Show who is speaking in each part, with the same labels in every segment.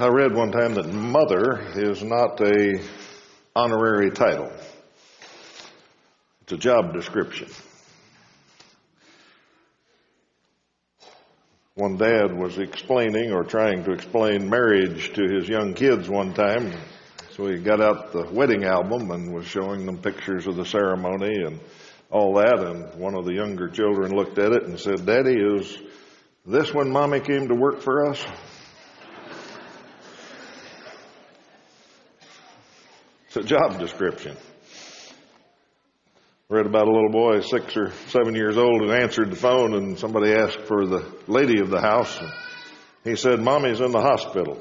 Speaker 1: I read one time that mother is not a honorary title. It's a job description. One dad was explaining or trying to explain marriage to his young kids one time. So he got out the wedding album and was showing them pictures of the ceremony and all that. And one of the younger children looked at it and said, Daddy, is this when mommy came to work for us? It's a job description. Read about a little boy, six or seven years old, who answered the phone and somebody asked for the lady of the house. And He said, Mommy's in the hospital.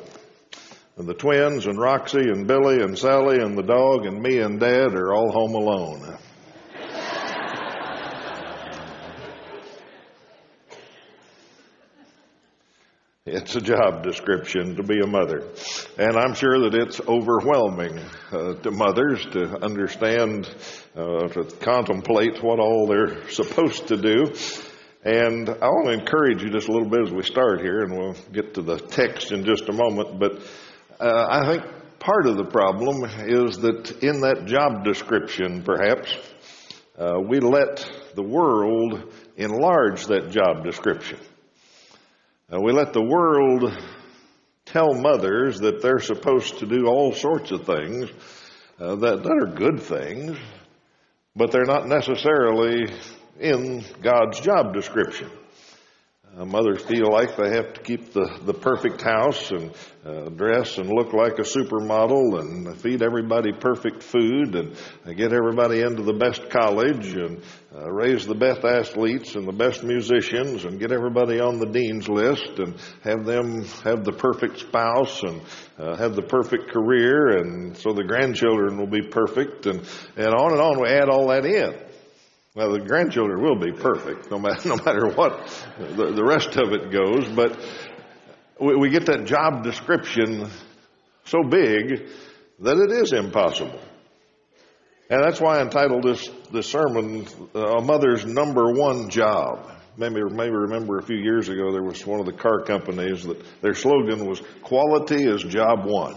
Speaker 1: And the twins and Roxy and Billy and Sally and the dog and me and Dad are all home alone. It's a job description to be a mother. And I'm sure that it's overwhelming uh, to mothers to understand, uh, to contemplate what all they're supposed to do. And I want to encourage you just a little bit as we start here, and we'll get to the text in just a moment. But uh, I think part of the problem is that in that job description, perhaps, uh, we let the world enlarge that job description. Uh, we let the world tell mothers that they're supposed to do all sorts of things uh, that, that are good things, but they're not necessarily in God's job description. Uh, mothers feel like they have to keep the, the perfect house and uh, dress and look like a supermodel and feed everybody perfect food and uh, get everybody into the best college and uh, raise the best athletes and the best musicians and get everybody on the dean's list and have them have the perfect spouse and uh, have the perfect career and so the grandchildren will be perfect and, and on and on we add all that in. Well, the grandchildren will be perfect, no matter, no matter what the, the rest of it goes. But we, we get that job description so big that it is impossible. And that's why I entitled this, this sermon, uh, A Mother's Number One Job. Maybe, maybe remember a few years ago there was one of the car companies that their slogan was quality is job one.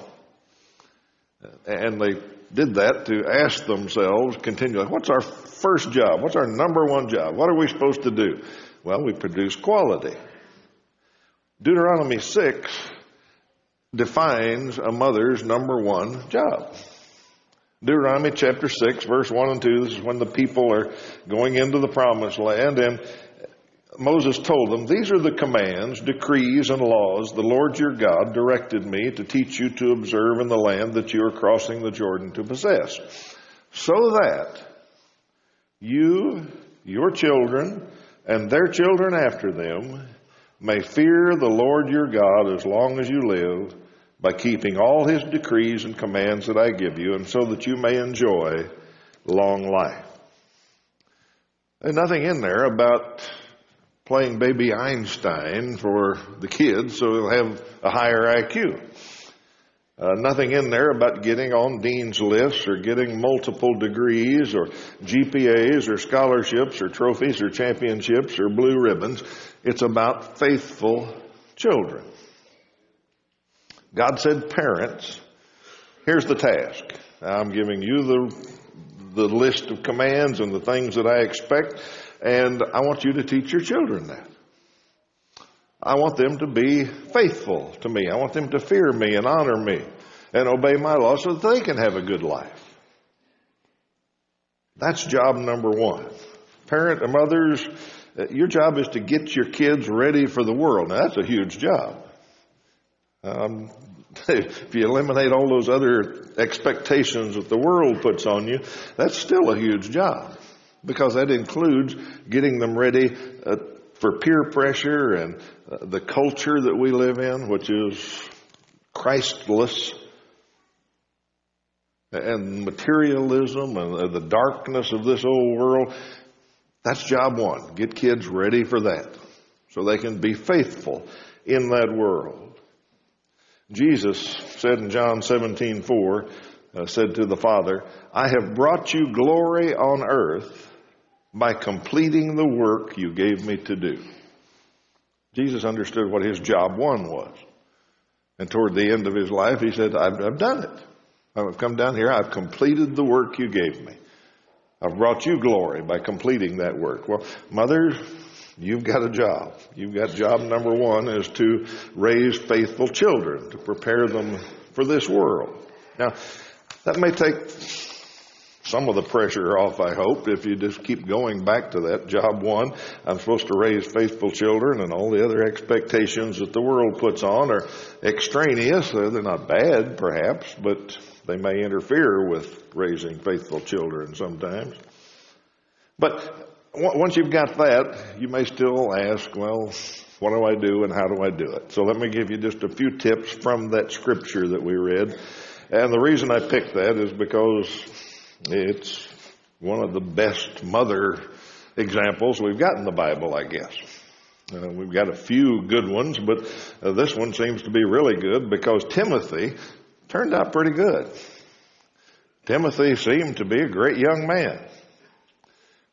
Speaker 1: And they did that to ask themselves continually, what's our first job? What's our number one job? What are we supposed to do? Well, we produce quality. Deuteronomy 6 defines a mother's number one job. Deuteronomy chapter 6, verse 1 and 2, this is when the people are going into the promised land, and Moses told them, These are the commands, decrees, and laws the Lord your God directed me to teach you to observe in the land that you are crossing the Jordan to possess, so that you, your children, and their children after them may fear the Lord your God as long as you live by keeping all his decrees and commands that I give you, and so that you may enjoy long life. There's nothing in there about playing baby Einstein for the kids so they'll have a higher IQ. Uh, nothing in there about getting on dean's lists or getting multiple degrees or GPAs or scholarships or trophies or championships or blue ribbons. It's about faithful children. God said, parents, here's the task. I'm giving you the, the list of commands and the things that I expect. And I want you to teach your children that. I want them to be faithful to me. I want them to fear me and honor me and obey my law so that they can have a good life. That's job number one. Parent and mothers, uh, your job is to get your kids ready for the world. Now that's a huge job. Um, if you eliminate all those other expectations that the world puts on you, that's still a huge job because that includes getting them ready uh, for peer pressure and uh, the culture that we live in, which is Christless and materialism and uh, the darkness of this old world. That's job one. Get kids ready for that so they can be faithful in that world. Jesus said in John 17, 4, uh, said to the Father, I have brought you glory on earth by completing the work you gave me to do. Jesus understood what his job one was. And toward the end of his life, he said, I've, I've done it. I've come down here. I've completed the work you gave me. I've brought you glory by completing that work. Well, mother, you've got a job. You've got job number one is to raise faithful children, to prepare them for this world. Now, that may take some of the pressure off, I hope, if you just keep going back to that. Job one, I'm supposed to raise faithful children, and all the other expectations that the world puts on are extraneous. They're not bad, perhaps, but they may interfere with raising faithful children sometimes. But once you've got that, you may still ask, well, what do I do and how do I do it? So let me give you just a few tips from that scripture that we read. And the reason I picked that is because it's one of the best mother examples we've got in the Bible, I guess. Uh, we've got a few good ones, but uh, this one seems to be really good because Timothy turned out pretty good. Timothy seemed to be a great young man.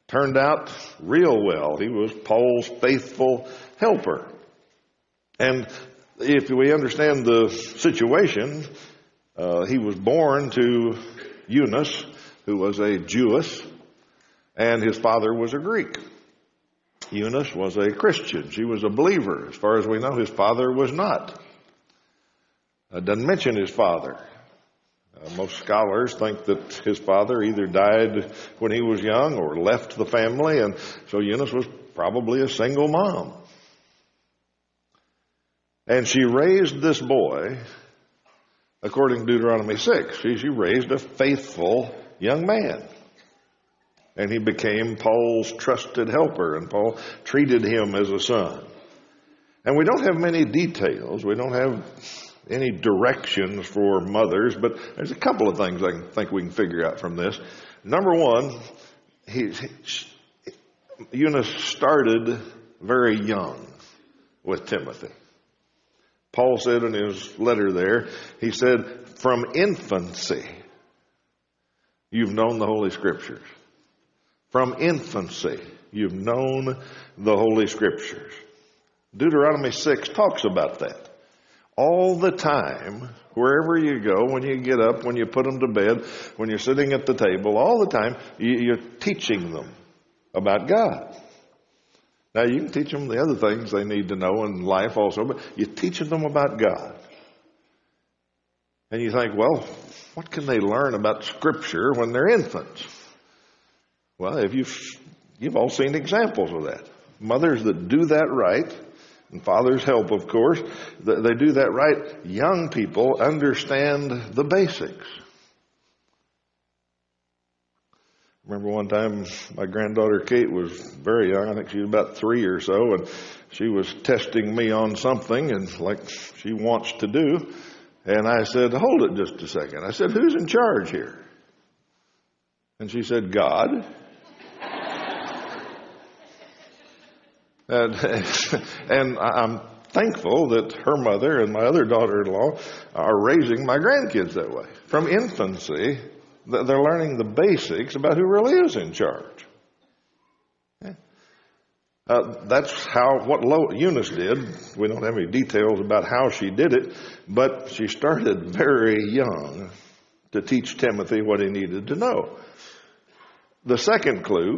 Speaker 1: Turned out real well. He was Paul's faithful helper. And if we understand the situation, uh, he was born to Eunice, who was a Jewess, and his father was a Greek. Eunice was a Christian. She was a believer. As far as we know, his father was not. It doesn't mention his father. Uh, most scholars think that his father either died when he was young or left the family, and so Eunice was probably a single mom. And she raised this boy, according to Deuteronomy 6. She, she raised a faithful young man. And he became Paul's trusted helper, and Paul treated him as a son. And we don't have many details. We don't have any directions for mothers, but there's a couple of things I think we can figure out from this. Number one, he, Eunice started very young with Timothy. Paul said in his letter there, he said, from infancy, you've known the Holy Scriptures. From infancy, you've known the Holy Scriptures. Deuteronomy 6 talks about that all the time, wherever you go, when you get up, when you put them to bed, when you're sitting at the table, all the time, you're teaching them about God. Now, you can teach them the other things they need to know in life also, but you're teaching them about God. And you think, well, what can they learn about Scripture when they're infants? Well, if you've, you've all seen examples of that. Mothers that do that right and fathers help, of course. They do that right. Young people understand the basics. Remember one time my granddaughter Kate was very young. I think she was about three or so, and she was testing me on something, and like she wants to do. And I said, "Hold it just a second. I said, "Who's in charge here?" And she said, "God." And, and I'm thankful that her mother and my other daughter in law are raising my grandkids that way. From infancy, they're learning the basics about who really is in charge. Uh, that's how what Lo, Eunice did. We don't have any details about how she did it, but she started very young to teach Timothy what he needed to know. The second clue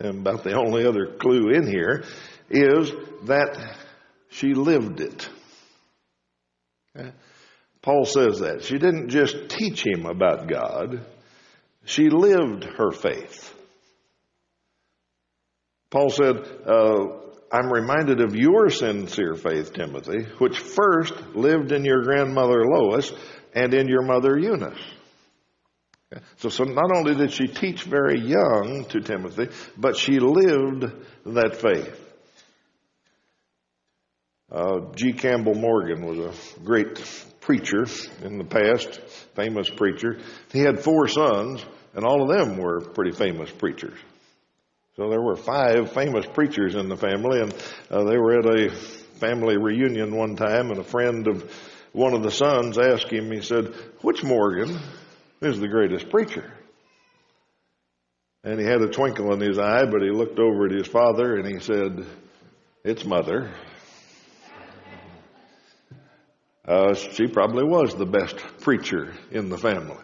Speaker 1: and about the only other clue in here, is that she lived it. Okay? Paul says that. She didn't just teach him about God, she lived her faith. Paul said, uh, I'm reminded of your sincere faith, Timothy, which first lived in your grandmother Lois and in your mother Eunice. So, so not only did she teach very young to Timothy, but she lived that faith. Uh, G. Campbell Morgan was a great preacher in the past, famous preacher. He had four sons, and all of them were pretty famous preachers. So there were five famous preachers in the family, and uh, they were at a family reunion one time, and a friend of one of the sons asked him, he said, Which Morgan is the greatest preacher. And he had a twinkle in his eye, but he looked over at his father and he said, It's mother. Uh, she probably was the best preacher in the family.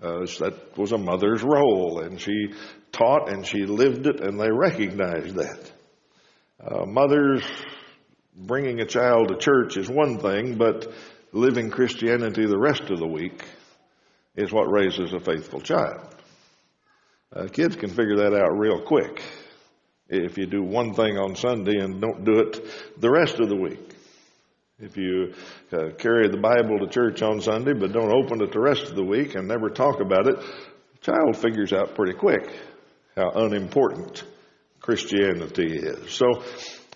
Speaker 1: Uh, that was a mother's role, and she taught and she lived it, and they recognized that. Uh, mothers bringing a child to church is one thing, but living Christianity the rest of the week is what raises a faithful child. Uh, kids can figure that out real quick if you do one thing on Sunday and don't do it the rest of the week. If you uh, carry the Bible to church on Sunday but don't open it the rest of the week and never talk about it, the child figures out pretty quick how unimportant Christianity is. So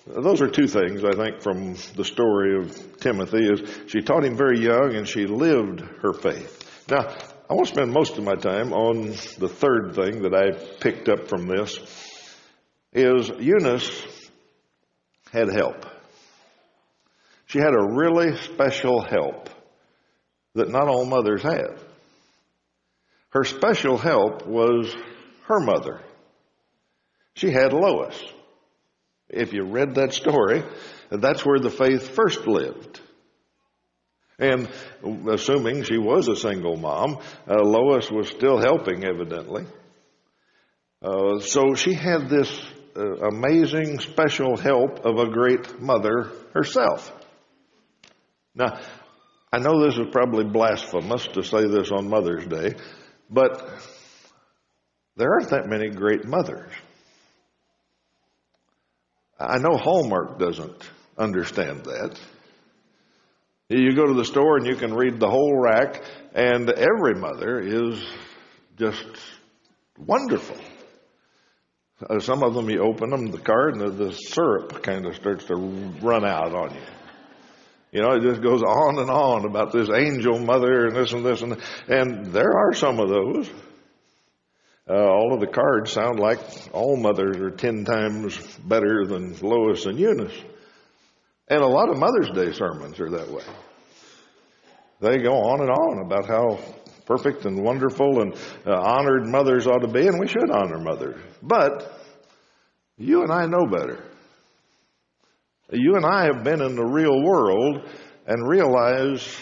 Speaker 1: those are two things I think from the story of Timothy is she taught him very young and she lived her faith. Now, I want to spend most of my time on the third thing that I picked up from this is Eunice had help. She had a really special help that not all mothers have. Her special help was her mother. She had Lois. If you read that story, that's where the faith first lived. And assuming she was a single mom, uh, Lois was still helping, evidently. Uh, so she had this uh, amazing special help of a great mother herself. Now, I know this is probably blasphemous to say this on Mother's Day, but there aren't that many great mothers. I know Hallmark doesn't understand that. You go to the store and you can read the whole rack, and every mother is just wonderful. Uh, some of them, you open them, the card, and the, the syrup kind of starts to run out on you. You know, it just goes on and on about this angel mother and this and this and and there are some of those. Uh, all of the cards sound like all mothers are ten times better than Lois and Eunice. And a lot of Mother's Day sermons are that way. They go on and on about how perfect and wonderful and uh, honored mothers ought to be, and we should honor mothers. But you and I know better. You and I have been in the real world and realize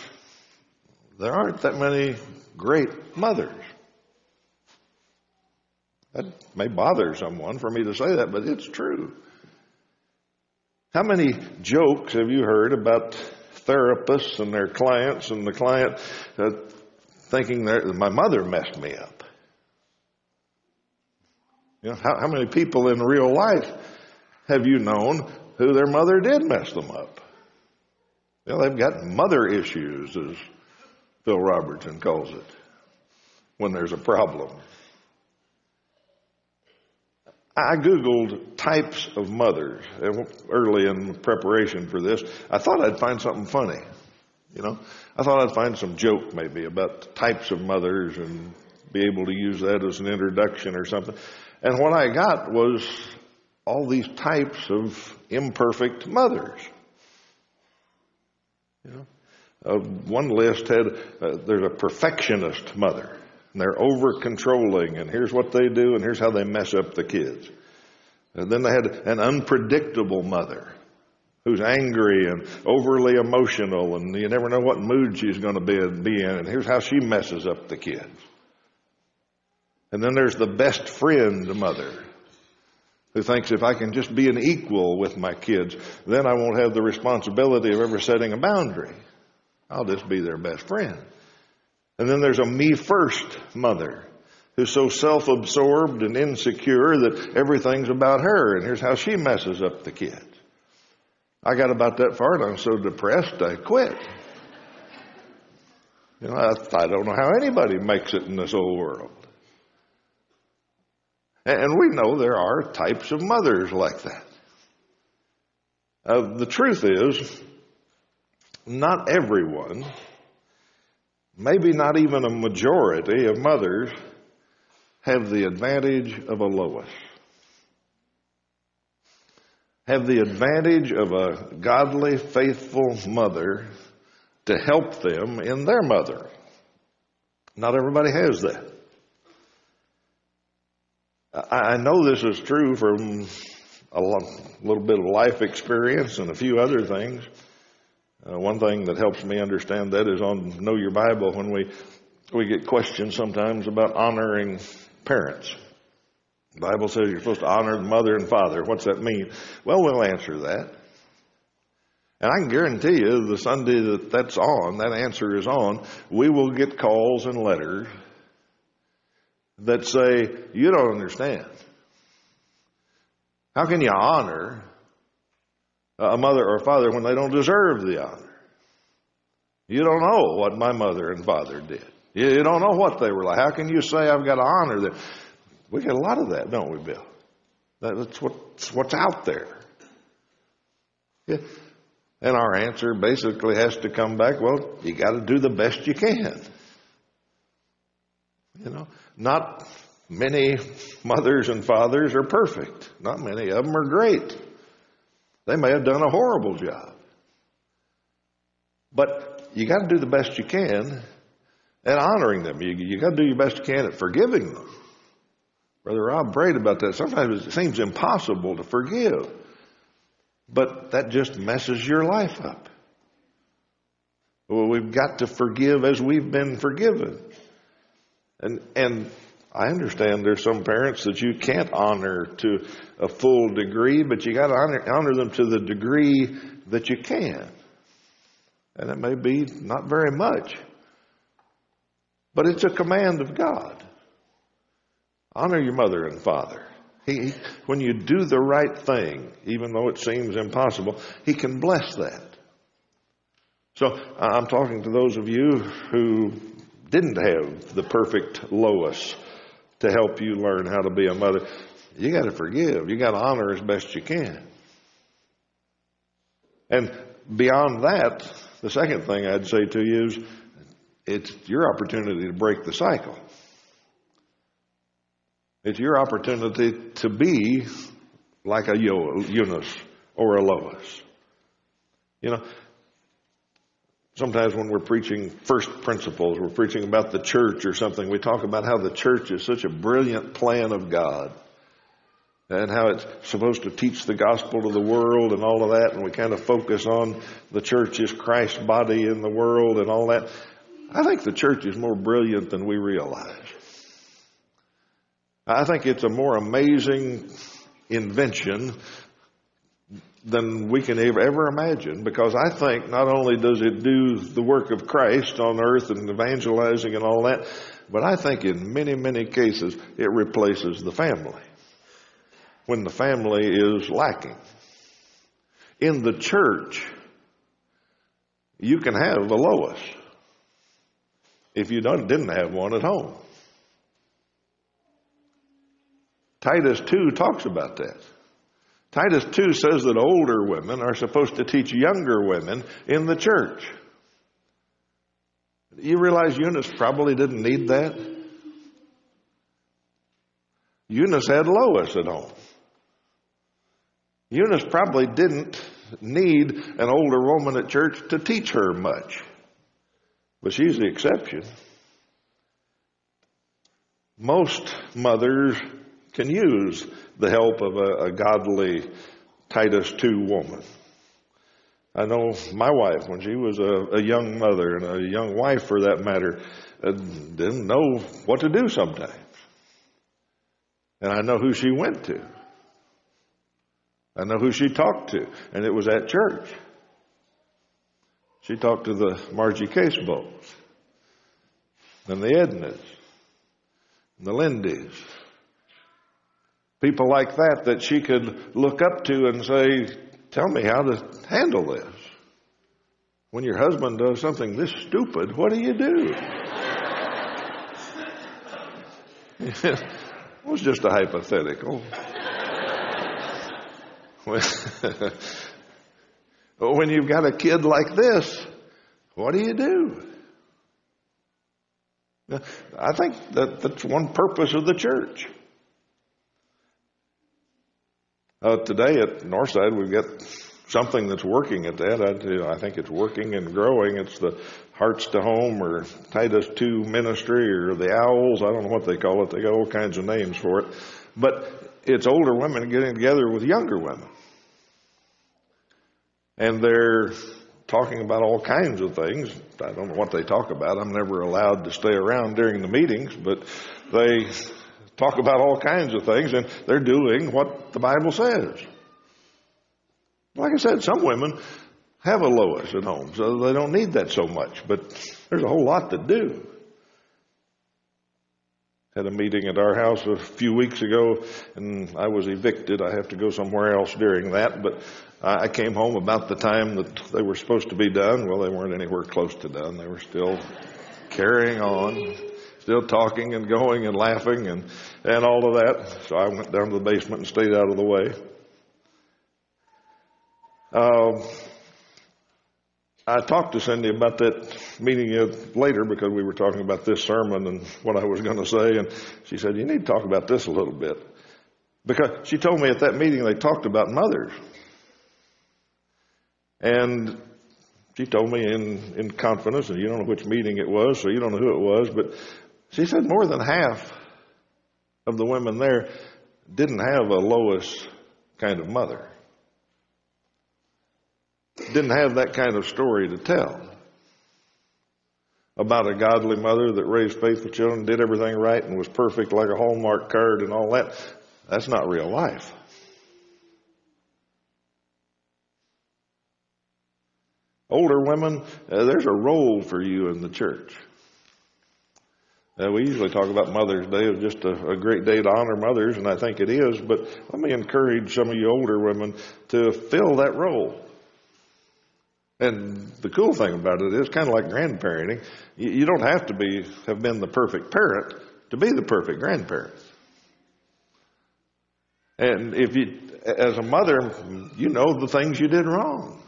Speaker 1: there aren't that many great mothers. That may bother someone for me to say that, but it's true. How many jokes have you heard about therapists and their clients and the client uh, thinking that my mother messed me up? You know, how, how many people in real life have you known who their mother did mess them up? You know, they've got mother issues, as Phil Robertson calls it, when there's a problem. I Googled types of mothers early in preparation for this. I thought I'd find something funny. You know, I thought I'd find some joke maybe about types of mothers and be able to use that as an introduction or something. And what I got was all these types of imperfect mothers. You know, uh, one list had uh, there's a perfectionist mother. And they're over controlling, and here's what they do, and here's how they mess up the kids. And then they had an unpredictable mother who's angry and overly emotional, and you never know what mood she's going to be, in, and here's how she messes up the kids. And then there's the best friend mother who thinks if I can just be an equal with my kids, then I won't have the responsibility of ever setting a boundary. I'll just be their best friend. And then there's a me first mother who's so self absorbed and insecure that everything's about her, and here's how she messes up the kids. I got about that far and I'm so depressed I quit. You know, I, I don't know how anybody makes it in this old world. And, and we know there are types of mothers like that. Uh, the truth is, not everyone maybe not even a majority of mothers have the advantage of a Lois. Have the advantage of a godly, faithful mother to help them in their mother. Not everybody has that. I know this is true from a little bit of life experience and a few other things. Uh, one thing that helps me understand that is on Know Your Bible when we we get questions sometimes about honoring parents. The Bible says you're supposed to honor the mother and father. What's that mean? Well, we'll answer that. And I can guarantee you the Sunday that that's on, that answer is on, we will get calls and letters that say, you don't understand. How can you honor a mother or a father when they don't deserve the honor? You don't know what my mother and father did. You don't know what they were like. How can you say I've got to honor them? We get a lot of that, don't we, Bill? That's what's, what's out there. Yeah. And our answer basically has to come back, well, you got to do the best you can. You know, not many mothers and fathers are perfect. Not many of them are great. They may have done a horrible job. But you got to do the best you can at honoring them. You, you got to do your best you can at forgiving them. Brother Rob prayed about that. Sometimes it seems impossible to forgive, but that just messes your life up. Well, we've got to forgive as we've been forgiven. And, and I understand there's some parents that you can't honor to a full degree, but you got to honor, honor them to the degree that you can. And it may be not very much, but it's a command of God. Honor your mother and father. He, when you do the right thing, even though it seems impossible, He can bless that. So I'm talking to those of you who didn't have the perfect Lois to help you learn how to be a mother. You got to forgive. You got to honor as best you can. And beyond that, the second thing I'd say to you is it's your opportunity to break the cycle. It's your opportunity to be like a Eunice or a Lois. You know, sometimes when we're preaching first principles, we're preaching about the church or something, we talk about how the church is such a brilliant plan of God and how it's supposed to teach the gospel to the world and all of that, and we kind of focus on the church is Christ's body in the world and all that. I think the church is more brilliant than we realize. I think it's a more amazing invention than we can ever, ever imagine because I think not only does it do the work of Christ on earth and evangelizing and all that, but I think in many, many cases it replaces the family when the family is lacking. In the church, you can have a Lois if you didn't have one at home. Titus 2 talks about that. Titus 2 says that older women are supposed to teach younger women in the church. You realize Eunice probably didn't need that? Eunice had Lois at home. Eunice probably didn't need an older woman at church to teach her much. But she's the exception. Most mothers can use the help of a, a godly Titus 2 woman. I know my wife, when she was a, a, young mother and a young wife for that matter, uh, didn't know what to do sometimes. And I know who she went to. I know who she talked to, and it was at church. She talked to the Margie Casebolts, and the Ednas, and the Lindys, people like that that she could look up to and say, Tell me how to handle this. When your husband does something this stupid, what do you do? it was just a hypothetical. when you've got a kid like this, what do you do? I think that that's one purpose of the church. Uh, today at Northside, we've got something that's working at that. I, I, think it's working and growing. It's the Hearts to Home or Titus 2 Ministry or the Owls. I don't know what they call it. They got all kinds of names for it. But it's older women getting together with younger women. And they're talking about all kinds of things. I don't know what they talk about. I'm never allowed to stay around during the meetings, but they talk about all kinds of things and they're doing what the Bible says. Like I said, some women have a Lois at home, so they don't need that so much, but there's a whole lot to do. Had a meeting at our house a few weeks ago, and I was evicted. I have to go somewhere else during that, but I came home about the time that they were supposed to be done. Well, they weren't anywhere close to done. They were still carrying on, still talking and going and laughing and, and all of that. So I went down to the basement and stayed out of the way. Uh, I talked to Cindy about that meeting later because we were talking about this sermon and what I was going to say, and she said, You need to talk about this a little bit. Because she told me at that meeting they talked about mothers. And she told me in, in confidence, and you don't know which meeting it was, so you don't know who it was, but she said more than half of the women there didn't have a Lois kind of mother didn't have that kind of story to tell about a godly mother that raised faithful children, did everything right, and was perfect like a Hallmark card and all that. That's not real life. Older women, uh, there's a role for you in the church. Uh, we usually talk about Mother's Day as just a, a, great day to honor mothers, and I think it is, but let me encourage some of you older women to fill that role. And the cool thing about it is kind of like grandparenting. You, you don't have to be have been the perfect parent to be the perfect grandparent. And if you, as a mother, you know the things you did wrong.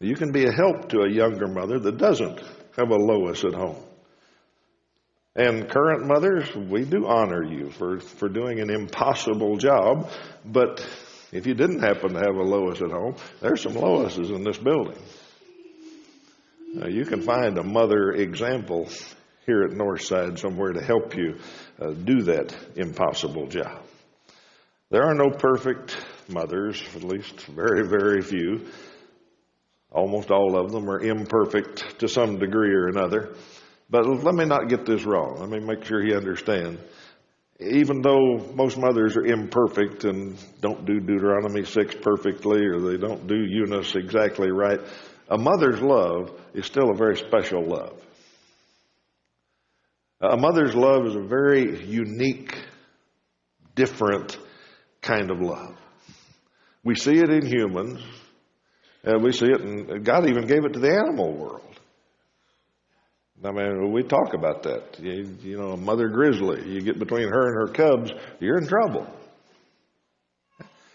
Speaker 1: You can be a help to a younger mother that doesn't have a Lois at home. And current mothers, we do honor you for, for doing an impossible job, but if you didn't happen to have a Lois at home, there's some Loises in this building. You can find a mother example here at Northside somewhere to help you uh, do that impossible job. There are no perfect mothers, at least very, very few. Almost all of them are imperfect to some degree or another. But let me not get this wrong. Let me make sure he understands. even though most mothers are imperfect and don't do Deuteronomy 6 perfectly or they don't do Eunice exactly right, a mother's love is still a very special love. A mother's love is a very unique, different kind of love. We see it in humans, and we see it in, God even gave it to the animal world. I mean, we talk about that. You, you know, a mother grizzly, you get between her and her cubs, you're in trouble.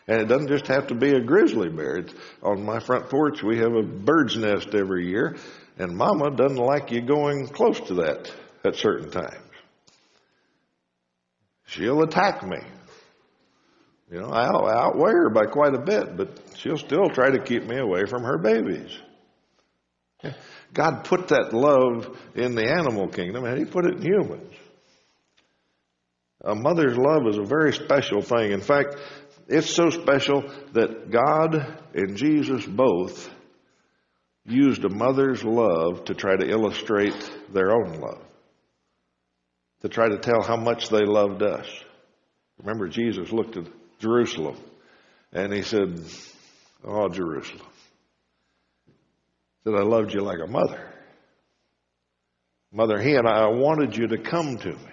Speaker 1: And it doesn't just have to be a grizzly bear. It's, on my front porch, we have a bird's nest every year, and Mama doesn't like you going close to that at certain times. She'll attack me. You know, I'll outweigh her by quite a bit, but she'll still try to keep me away from her babies. God put that love in the animal kingdom and He put it in humans. A mother's love is a very special thing. In fact, it's so special that God and Jesus both used a mother's love to try to illustrate their own love, to try to tell how much they loved us. Remember, Jesus looked at Jerusalem and he said, Oh, Jerusalem that I loved you like a mother. Mother Hen, I wanted you to come to me.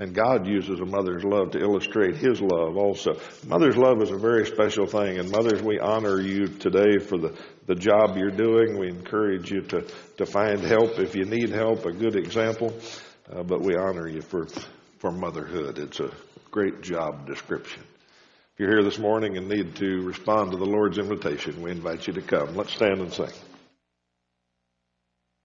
Speaker 1: And God uses a mother's love to illustrate His love also. Mother's love is a very special thing. And mothers, we honor you today for the, the job you're doing. We encourage you to, to find help if you need help, a good example. Uh, but we honor you for, for motherhood. It's a great job description. You're here this morning and need to respond to the Lord's invitation, we invite you to come. Let's stand and sing.